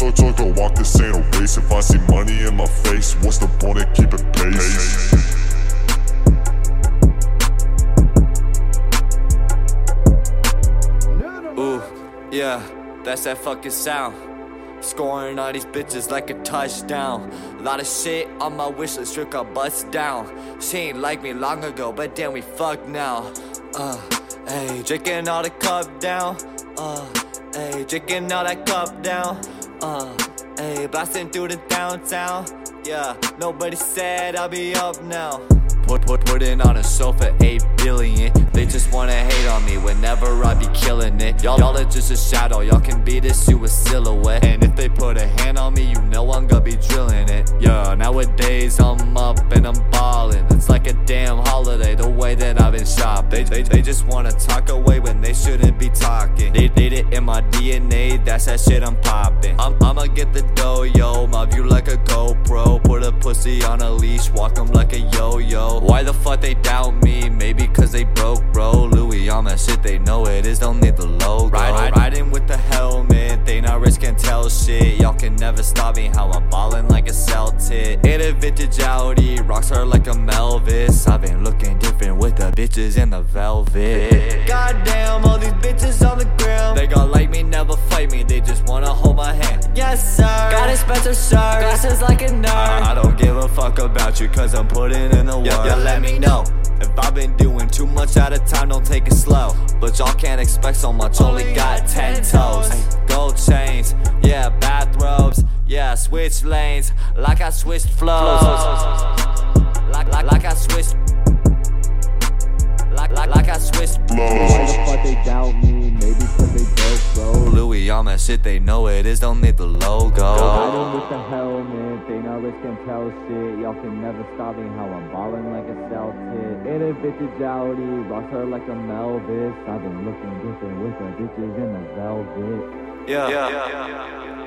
talk, talk, talk, walk this ain't a race. If I see money in my face, what's the point of keeping pace? Ooh, yeah, that's that fucking sound. Scoring all these bitches like a touchdown. A lot of shit on my wish list, trick got bust down. She ain't like me long ago, but damn, we fucked now. Uh, hey, drinking all the cup down. Uh, hey, drinking all that cup down. Uh, hey, blasting through the downtown. Yeah, nobody said I'll be up now. Put, put, putting on a sofa, 8 billion. They just wanna hate on me whenever killing it. Y'all, y'all are just a shadow, y'all can beat this to a silhouette. And if they put a hand on me, you know I'm gonna be drilling it. Yeah, nowadays I'm up and I'm ballin'. It's like a damn holiday, the way that I've been shopping. They, they, they just wanna talk away when they shouldn't be talking. They did it in my DNA, that's that shit I'm popping. I'm, I'ma get the dough, yo. My view like a GoPro. Put a pussy on a leash, walk 'em like a yo yo. Why the fuck they doubt me? Maybe shit, they know it is, don't need the logo. Ride, riding with the helmet, they not risking tell shit. Y'all can never stop me, how I'm ballin' like a Celtic. In a vintage Audi, rocks her like a Melvis. I've been looking different with the bitches in the velvet. Goddamn, all these bitches on the ground. They gon' like me, never fight me, they just wanna hold my hand. Yes, sir. Got expensive shirt, glasses like a nerd. I don't give a fuck about you, cause I'm putting in the work. Yeah, yeah, let me know. If I've been doing too much at a time, don't take it slow. But y'all can't expect so much, only got 10 toes. Ay, Gold chains, yeah, bathrobes, yeah, switch lanes, like I switched flows. Like, like, like I switched. Like, like, like I switched Why the fuck they doubt me? Maybe cause they broke, bro. Louis on that shit, they know it is, don't need the logo. Riding with the helmet, they not risking tell shit. Y'all can never stop me how I'm ballin' like a Celtic. In a vintage Audi, rocks her like a Melvis. I've been looking different with the bitches in the velvet. Yeah. yeah, yeah, yeah.